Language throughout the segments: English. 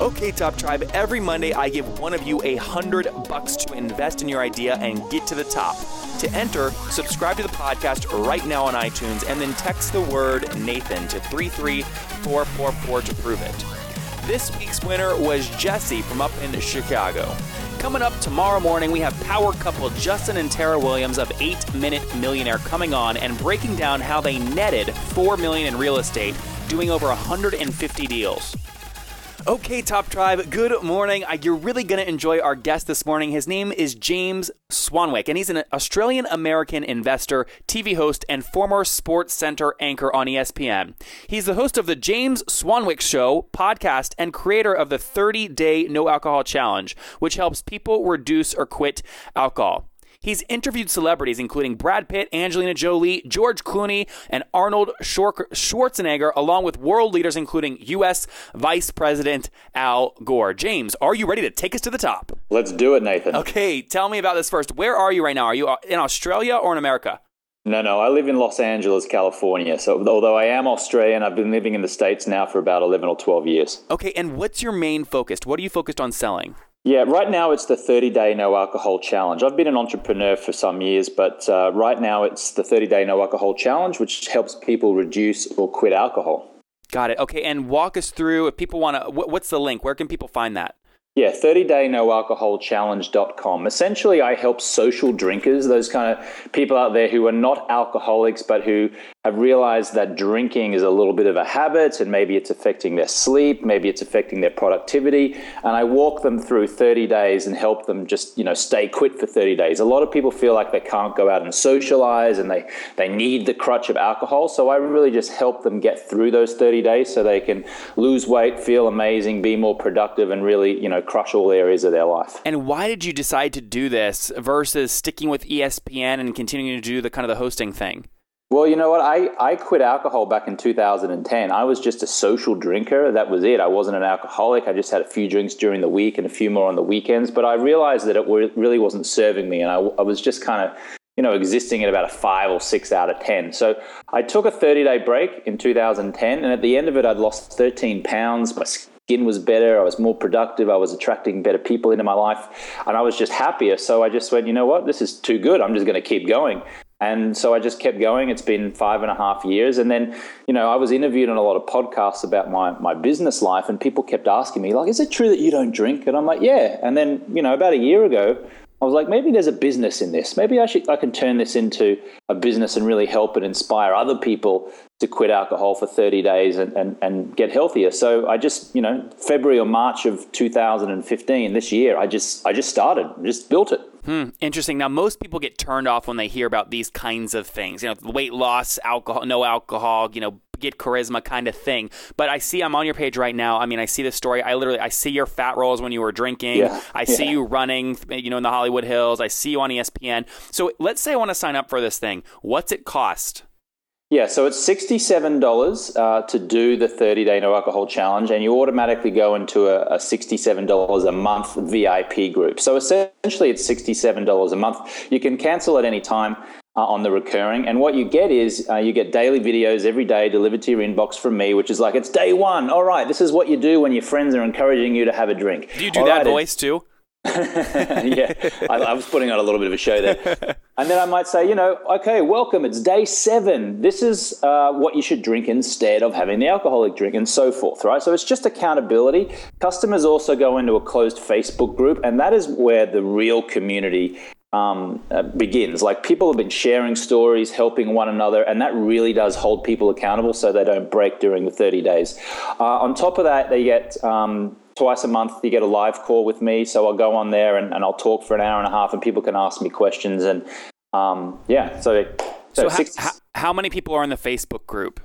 Okay, Top Tribe, every Monday I give one of you a hundred bucks to invest in your idea and get to the top. To enter, subscribe to the podcast right now on iTunes and then text the word Nathan to 33444 to prove it. This week's winner was Jesse from up in Chicago. Coming up tomorrow morning, we have power couple Justin and Tara Williams of 8 Minute Millionaire coming on and breaking down how they netted 4 million in real estate, doing over 150 deals. Okay, Top Tribe, good morning. Uh, you're really going to enjoy our guest this morning. His name is James Swanwick, and he's an Australian American investor, TV host, and former Sports Center anchor on ESPN. He's the host of the James Swanwick Show podcast and creator of the 30 Day No Alcohol Challenge, which helps people reduce or quit alcohol. He's interviewed celebrities including Brad Pitt, Angelina Jolie, George Clooney, and Arnold Schwarzenegger, along with world leaders including U.S. Vice President Al Gore. James, are you ready to take us to the top? Let's do it, Nathan. Okay, tell me about this first. Where are you right now? Are you uh, in Australia or in America? No, no, I live in Los Angeles, California. So, although I am Australian, I've been living in the States now for about 11 or 12 years. Okay, and what's your main focus? What are you focused on selling? Yeah, right now it's the 30 day no alcohol challenge. I've been an entrepreneur for some years, but uh, right now it's the 30 day no alcohol challenge, which helps people reduce or quit alcohol. Got it. Okay, and walk us through if people want to, what's the link? Where can people find that? Yeah, 30 day no alcohol challenge.com. Essentially, I help social drinkers, those kind of people out there who are not alcoholics, but who have realized that drinking is a little bit of a habit and maybe it's affecting their sleep, maybe it's affecting their productivity. And I walk them through 30 days and help them just, you know, stay quit for 30 days. A lot of people feel like they can't go out and socialize and they, they need the crutch of alcohol. So I really just help them get through those 30 days so they can lose weight, feel amazing, be more productive, and really, you know, crush all areas of their life. And why did you decide to do this versus sticking with ESPN and continuing to do the kind of the hosting thing? Well, you know what? I, I quit alcohol back in 2010. I was just a social drinker. That was it. I wasn't an alcoholic. I just had a few drinks during the week and a few more on the weekends. But I realized that it really wasn't serving me. And I, I was just kind of, you know, existing at about a five or six out of 10. So I took a 30 day break in 2010. And at the end of it, I'd lost 13 pounds. My skin was better. I was more productive. I was attracting better people into my life. And I was just happier. So I just went, you know what? This is too good. I'm just going to keep going. And so I just kept going. It's been five and a half years. And then, you know, I was interviewed on a lot of podcasts about my, my business life, and people kept asking me, like, is it true that you don't drink? And I'm like, yeah. And then, you know, about a year ago, I was like, maybe there's a business in this. Maybe I should I can turn this into a business and really help and inspire other people to quit alcohol for 30 days and, and, and get healthier. So I just, you know, February or March of 2015, this year, I just I just started, just built it. Hmm, interesting. Now, most people get turned off when they hear about these kinds of things. You know, weight loss, alcohol, no alcohol. You know, get charisma kind of thing. But I see I'm on your page right now. I mean, I see the story. I literally I see your fat rolls when you were drinking. Yeah, I see yeah. you running. You know, in the Hollywood Hills. I see you on ESPN. So let's say I want to sign up for this thing. What's it cost? Yeah, so it's $67 uh, to do the 30 day no alcohol challenge, and you automatically go into a, a $67 a month VIP group. So essentially, it's $67 a month. You can cancel at any time. Uh, on the recurring, and what you get is uh, you get daily videos every day delivered to your inbox from me, which is like it's day one. All right, this is what you do when your friends are encouraging you to have a drink. Do you do All that right, voice too? Yeah, I, I, was putting on a little bit of a show there. And then I might say, you know, okay, welcome. It's day seven. This is uh, what you should drink instead of having the alcoholic drink, and so forth, right? So it's just accountability. Customers also go into a closed Facebook group, and that is where the real community um, uh, begins. Like people have been sharing stories, helping one another, and that really does hold people accountable so they don't break during the 30 days. Uh, on top of that, they get um, twice a month you get a live call with me. So i'll go on there and, and i'll talk for an hour and a half and people can ask me questions. And um, yeah so so, so how, how, how many people are in the facebook group?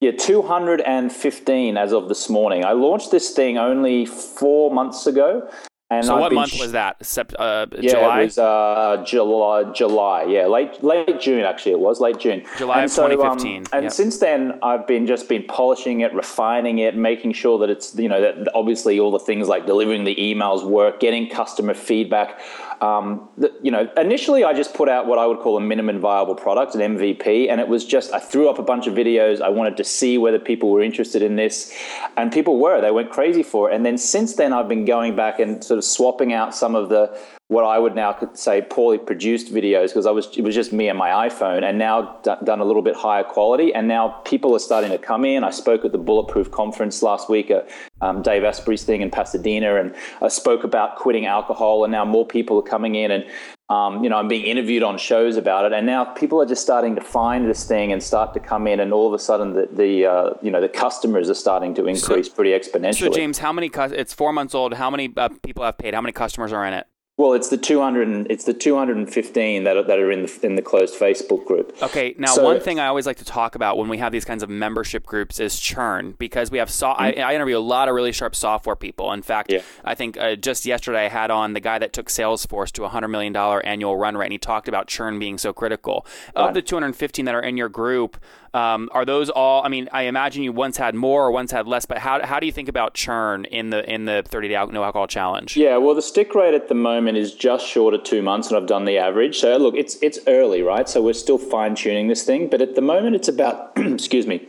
Yeah 215 as of this morning. I launched this thing only four months ago And so I've what month sh- was that? Sept- uh, Yeah, July. it was uh, July. July, yeah, late late June actually. It was late June. July and of so, um, 2015, and yep. since then, I've been just been polishing it, refining it, making sure that it's you know that obviously all the things like delivering the emails work, getting customer feedback. Um, the, you know, initially I just put out what I would call a minimum viable product, an MVP, and it was just I threw up a bunch of videos. I wanted to see whether people were interested in this, and people were. They went crazy for it. And then since then, I've been going back and sort of swapping out some of the what I would now say poorly produced videos because I was it was just me and my iPhone, and now d- done a little bit higher quality. And now people are starting to come in. I spoke at the Bulletproof conference last week at um, Dave Asprey's thing in Pasadena, and I spoke about quitting alcohol. And now more people are coming in, and um, you know I'm being interviewed on shows about it. And now people are just starting to find this thing and start to come in, and all of a sudden the, the uh, you know the customers are starting to increase pretty exponentially. so James, how many? It's four months old. How many uh, people have paid? How many customers are in it? Well, it's the 200. and- It's the 215 that are, that are in the in the closed Facebook group. Okay, now So- one thing I always like to talk about when we have these kinds of membership groups is churn because we have so I, I interview a lot of really sharp software people. In fact, Mm-hmm. Yeah. I think uh, just yesterday I had on the guy that took Salesforce to a hundred million dollar annual run rate, and he talked about churn being so critical. Of the 215 that are in your group, um, are those all? I mean, I imagine you once had more or once had less, but how, how do you think about churn in the in the 30 day no alcohol challenge? Yeah, well, the stick rate at the moment is just short of two months, and I've done the average. So look, it's it's early, right? So we're still fine tuning this thing, but at the moment, it's about excuse me,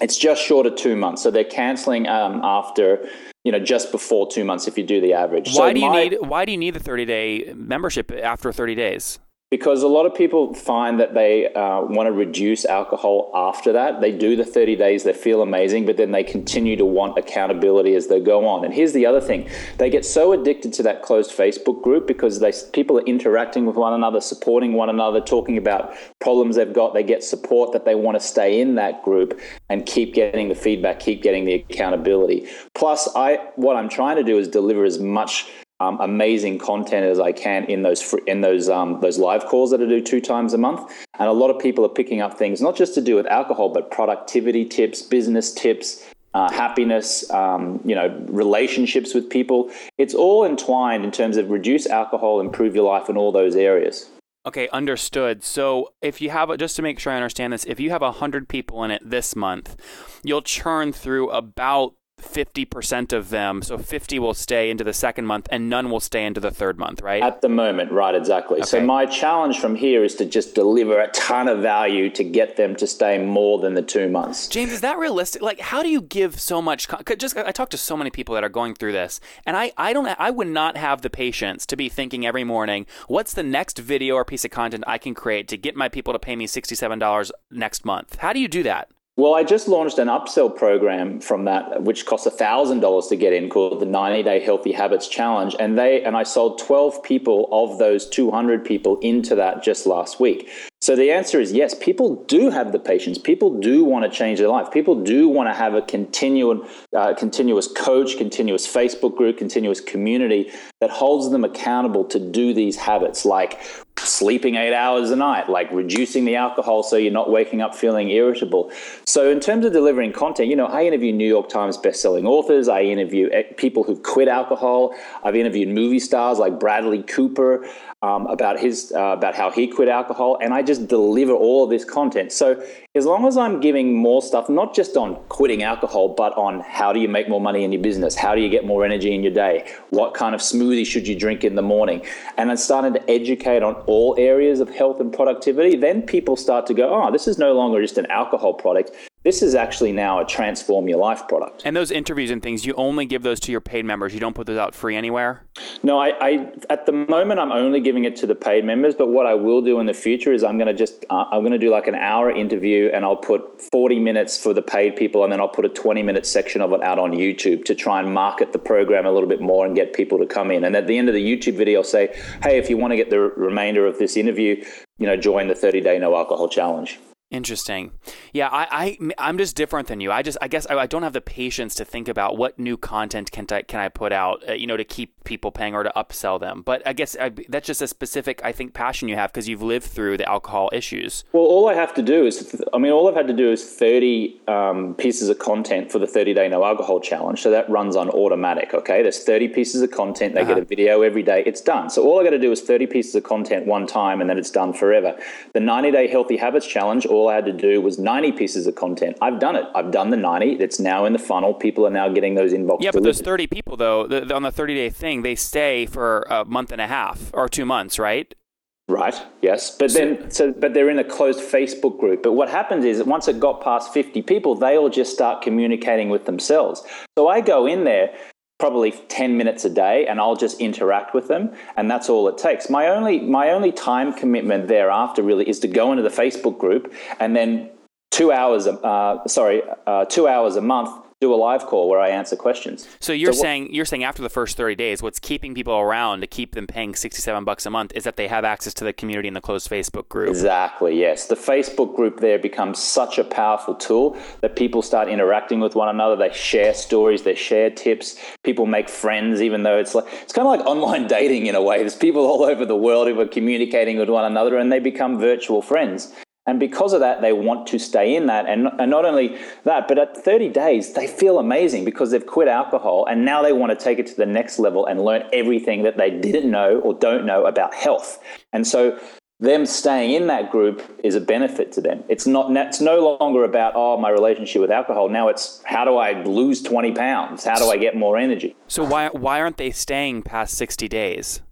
it's just short of two months. So they're canceling um, after you know just before two months if you do the average. Why so do you my- need Why do you need the 30 day membership after 30 days? Because a lot of people find that they uh, want to reduce alcohol after that. They do the 30 days, they feel amazing, but then they continue to want accountability as they go on. And here's the other thing they get so addicted to that closed Facebook group because they, people are interacting with one another, supporting one another, talking about problems they've got. They get support that they want to stay in that group and keep getting the feedback, keep getting the accountability. Plus, I what I'm trying to do is deliver as much um, amazing content as I can in those in those um, those live calls that I do two times a month. And a lot of people are picking up things not just to do with alcohol, but productivity tips, business tips. Uh, happiness, um, you know, relationships with people. It's all entwined in terms of reduce alcohol, improve your life in all those areas. Okay, understood. So if you have, just to make sure I understand this, if you have 100 people in it this month, you'll churn through about 50% of them. So 50 will stay into the second month and none will stay into the third month, right? At the moment, right, exactly. So my challenge from here is to just deliver a ton of value to get them to stay more than the two months. James, is that realistic? Like, how do you give so much? Con- just I talk to so many people that are going through this, and I, I don't, I would not have the patience to be thinking every morning, what's the next video or piece of content I can create to get my people to pay me sixty-seven dollars next month? How do you do that? Well, I just launched an upsell program from that, which costs thousand dollars to get in, called the 90 Day Healthy Habits Challenge, and they and I sold 12 people of those 200 people into that just last week. So the answer is yes. People do have the patience. People do want to change their life. People do want to have a continual, uh, continuous coach, continuous Facebook group, continuous community that holds them accountable to do these habits, like sleeping eight hours a night, like reducing the alcohol so you're not waking up feeling irritable. So, in terms of delivering content, you know, I interview New York Times bestselling authors, I interview people who've quit alcohol, I've interviewed movie stars like Bradley Cooper. Um, about his uh, about how he quit alcohol, and I just deliver all of this content. So as long as I'm giving more stuff, not just on quitting alcohol, but on how do you make more money in your business, how do you get more energy in your day, what kind of smoothie should you drink in the morning, and I'm starting to educate on all areas of health and productivity, then people start to go, oh, this is no longer just an alcohol product. This is actually now a transform your life product. And those interviews and things, you only give those to your paid members. You don't put those out free anywhere. No, I, I at the moment I'm only giving it to the paid members. But what I will do in the future is I'm going to just uh, I'm going to do like an hour interview, and I'll put 40 minutes for the paid people, and then I'll put a 20 minute section of it out on YouTube to try and market the program a little bit more and get people to come in. And at the end of the YouTube video, I'll say, hey, if you want to get the remainder of this interview, you know, join the 30 day no alcohol challenge. Interesting. Yeah, I, I I'm just different than you. I just I guess I, I don't have the patience to think about what new content can I, can I put out, uh, you know, to keep people paying or to upsell them. But I guess I, that's just a specific I think passion you have because you've lived through the alcohol issues. Well, all I have to do is I mean, all I've had to do is 30 um, pieces of content for the 30 day no alcohol challenge. So that runs on automatic. Okay, there's 30 pieces of content. They uh-huh. get a video every day. It's done. So all I got to do is 30 pieces of content one time, and then it's done forever. The 90 day healthy habits challenge. All I had to do was 90 pieces of content. I've done it. I've done the 90. It's now in the funnel. People are now getting those inbox. Yeah, but those 30 people though, the, the, on the 30 day thing, they stay for a month and a half or two months, right? Right. Yes, but then so but they're in a closed Facebook group. But what happens is once it got past 50 people, they all just start communicating with themselves. So I go in there probably 10 minutes a day and I'll just interact with them and that's all it takes. My only my only time commitment thereafter really is to go into the Facebook group and then 2 hours uh, sorry, uh, 2 hours a month do a live call where I answer questions. So you're so saying you're saying after the first 30 days, what's keeping people around to keep them paying 67 bucks a month is that they have access to the community in the closed Facebook group. Exactly. Yes, the Facebook group there becomes such a powerful tool that people start interacting with one another. They share stories, they share tips. People make friends, even though it's like it's kind of like online dating in a way. There's people all over the world who are communicating with one another, and they become virtual friends. And because of that, they want to stay in that. And, and not only that, but at 30 days, they feel amazing because they've quit alcohol and now they want to take it to the next level and learn everything that they didn't know or don't know about health. And so them staying in that group is a benefit to them. It's not it's no longer about oh my relationship with alcohol. Now it's how do I lose 20 pounds? How do I get more energy? So why why aren't they staying past 60 days?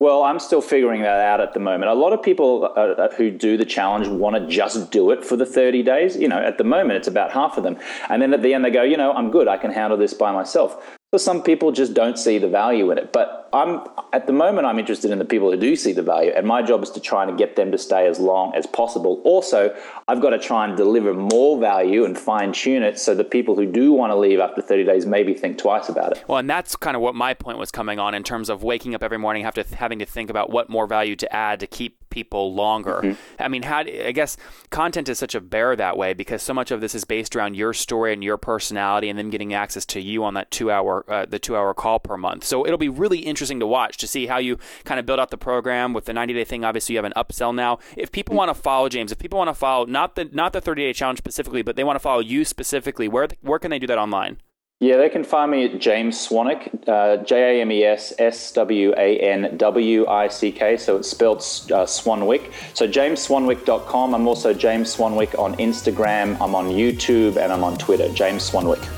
Well, I'm still figuring that out at the moment. A lot of people uh, uh who do the challenge want to just do it for the 30 days. You know, at the moment, it's about half of them. And then at the end, they go, you know, I'm good. I can handle this by myself. So some people just don't see the value in it. But I'm at the moment I'm interested in the people who do see the value, and my job is to try and get them to stay as long as possible. Also, I've got to try and deliver more value and fine tune it so the people who do want to leave after 30 days maybe think twice about it. Well, and that's kind of what my point was coming on in terms of waking up every morning, have to having to think about what more value to add to keep people longer. Mm-hmm. I mean, how I guess content is such a bear that way because so much of this is based around your story and your personality, and them getting access to you on that two hour uh, the two hour call per month. So it'll be really interesting to watch to see how you kind of build out the program with the 90 day thing. Obviously, you have an upsell now. If people want to follow James, if people want to follow not the not the 30 day challenge specifically, but they want to follow you specifically, where where can they do that online? Yeah, they can find me at James Swanwick, uh, J A M E S S W A N W I C K. So it's spelled uh, Swanwick. So jamesswanwick.com. I'm also James Swanwick on Instagram. I'm on YouTube and I'm on Twitter. James Swanwick.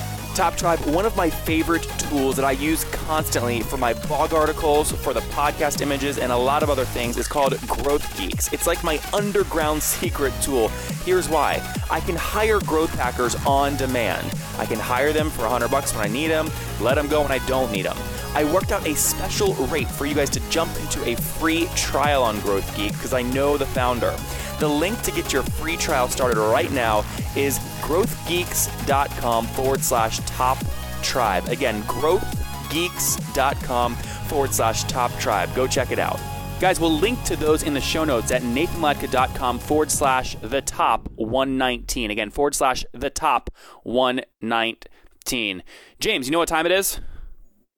Top Tribe, one of my favorite tools that I use constantly for my blog articles, for the podcast images, and a lot of other things is called Growth Geeks. It's like my underground secret tool. Here's why I can hire growth hackers on demand. I can hire them for 100 bucks when I need them, let them go when I don't need them. I worked out a special rate for you guys to jump into a free trial on Growth Geek because I know the founder. The link to get your free trial started right now is growthgeeks.com forward slash top tribe. Again, growthgeeks.com forward slash top tribe. Go check it out. Guys, we'll link to those in the show notes at nathanlatka.com forward slash the top 119. Again, forward slash the top 119. James, you know what time it is?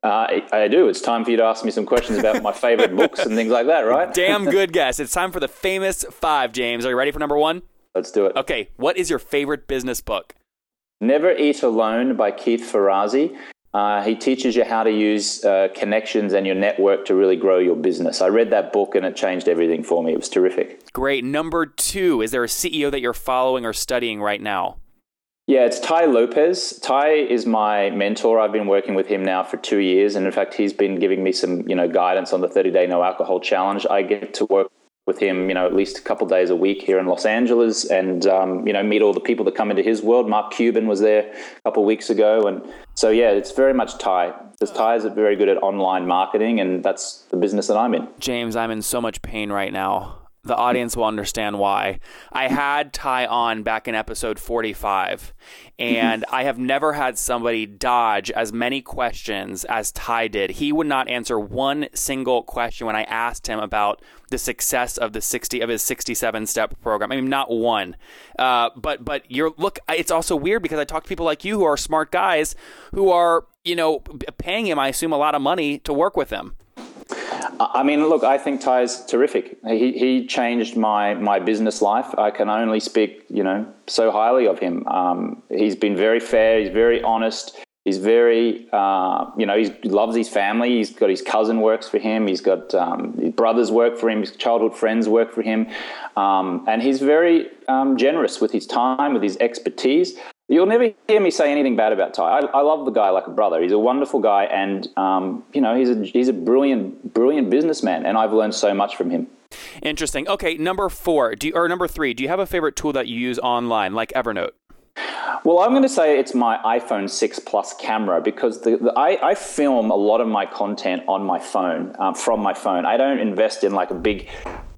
Uh, I do. It's time for you to ask me some questions about my favorite books and things like that, right? Damn good guess. It's time for the famous five, James. Are you ready for number one? Let's do it. Okay. What is your favorite business book? Never Eat Alone by Keith Ferrazzi. Uh, he teaches you how to use uh, connections and your network to really grow your business. I read that book and it changed everything for me. It was terrific. Great. Number two, is there a CEO that you're following or studying right now? Yeah, it's Tai Lopez. Tai is my mentor. I've been working with him now for two years, and in fact, he's been giving me some, you know, guidance on the 30 day no alcohol challenge. I get to work with him, you know, at least a couple days a week here in Los Angeles, and um, you know, meet all the people that come into his world. Mark Cuban was there a couple weeks ago, and so yeah, it's very much Tai. Because Tai is very good at online marketing, and that's the business that I'm in. James, I'm in so much pain right now the audience will understand why. I had Tai on back in episode 45, and I have never had somebody dodge as many questions as Tai did. He would not answer one single question when I asked him about the success of the 60 of his 67 step program. I mean, not one. Uh, but but you're look. It's also weird because I talk to people like you who are smart guys who are you know paying him. I assume a lot of money to work with him. I mean, look, I think Tai's terrific. He, he changed my, my business life. I can only speak, you know, so highly of him. Um, he's been very fair. He's very honest. He's very, uh, you know, he loves his family. He's got his cousin works for him. He's got um, his brothers work for him. His childhood friends work for him, um, and he's very um, generous with his time, with his expertise. You'll never hear me say anything bad about Tai. I, I, love the guy like a brother. He's a wonderful guy, and um, you know he's a he's a brilliant brilliant businessman, and I've learned so much from him. Interesting. Okay, number four, do you, or number three, do you have a favorite tool that you use online, like Evernote? Well, I'm going to say it's my iPhone 6 Plus camera because the, the I, I, film a lot of my content on my phone, um, from my phone. I don't invest in like a big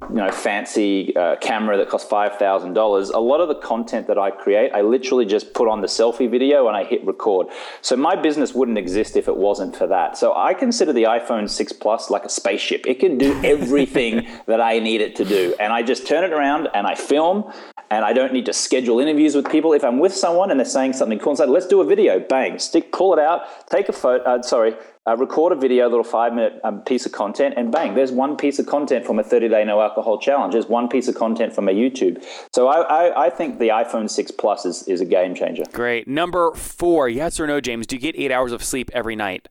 you know fancy uh, camera that costs five thousand dollars. A lot of the content that I create, I literally just put on the selfie video and I hit record. So my business wouldn't exist if it wasn't for that. So I consider the iPhone six Plus like a spaceship. It can do everything that I need it to do, and I just turn it around and I film. And I don't need to schedule interviews with people. If I'm with someone and they're saying something cool, and say, "Let's do a video," bang, stick, pull it out, take a photo. Uh, sorry, uh, record a video, a little five minute um, piece of content, and bang, there's one piece of content from a 30 day no alcohol challenge. There's one piece of content from a YouTube. So I, I, I, think the iPhone 6 Plus is, is a game changer. Great. Number four, yes or no, James? Do you get eight hours of sleep every night?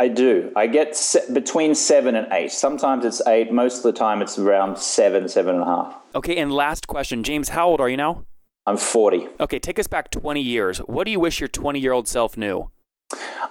I do. I get se- between seven and eight. Sometimes it's eight. Most of the time it's around seven, seven and a half. Okay, and last question. James, how old are you now? I'm 40. Okay, take us back 20 years. What do you wish your 20 year old self knew?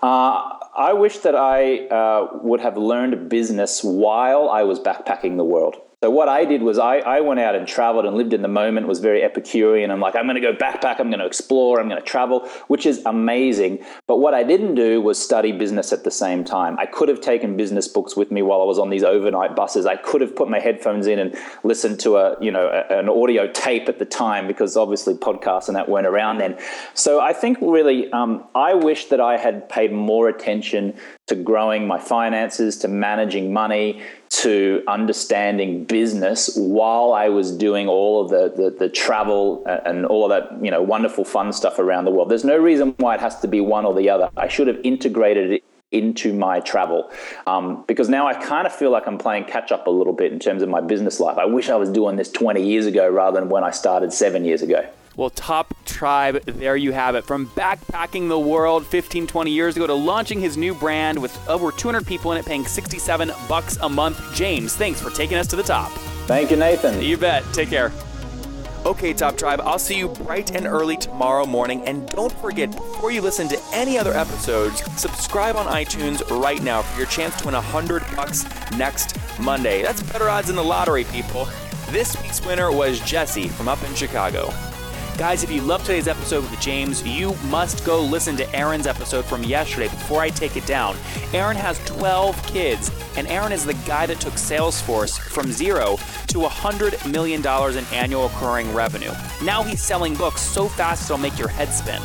Uh, I wish that I uh, would have learned business while I was backpacking the world. So what I did was I, I went out and traveled and lived in the moment, was very Epicurean. I'm like, I'm going to go backpack, I'm going to explore, I'm going to travel, which is amazing. But what I didn't do was study business at the same time. I could have taken business books with me while I was on these overnight buses. I could have put my headphones in and listened to a, you know, a, an audio tape at the time because obviously podcasts and that weren't around then. So I think really, um, I wish that I had paid more attention to growing my finances, to managing money, to understanding business while I was doing all of the, the, the, travel and all of that, you know, wonderful fun stuff around the world. There's no reason why it has to be one or the other. I should have integrated it into my travel um, because now I kind of feel like I'm playing catch up a little bit in terms of my business life. I wish I was doing this 20 years ago rather than when I started seven years ago. Well, Top Tribe, there you have it. From backpacking the world 15, 20 years ago to launching his new brand with over 200 people in it paying 67 bucks a month. James, thanks for taking us to the top. Thank you, Nathan. You bet. Take care. Okay, Top Tribe, I'll see you bright and early tomorrow morning. And don't forget, before you listen to any other episodes, subscribe on iTunes right now for your chance to win 100 bucks next Monday. That's better odds than the lottery, people. This week's winner was Jesse from up in Chicago. Guys, if you loved today's episode with James, you must go listen to Aaron's episode from yesterday before I take it down. Aaron has 12 kids, and Aaron is the guy that took Salesforce from zero to $100 million in annual recurring revenue. Now he's selling books so fast it'll make your head spin.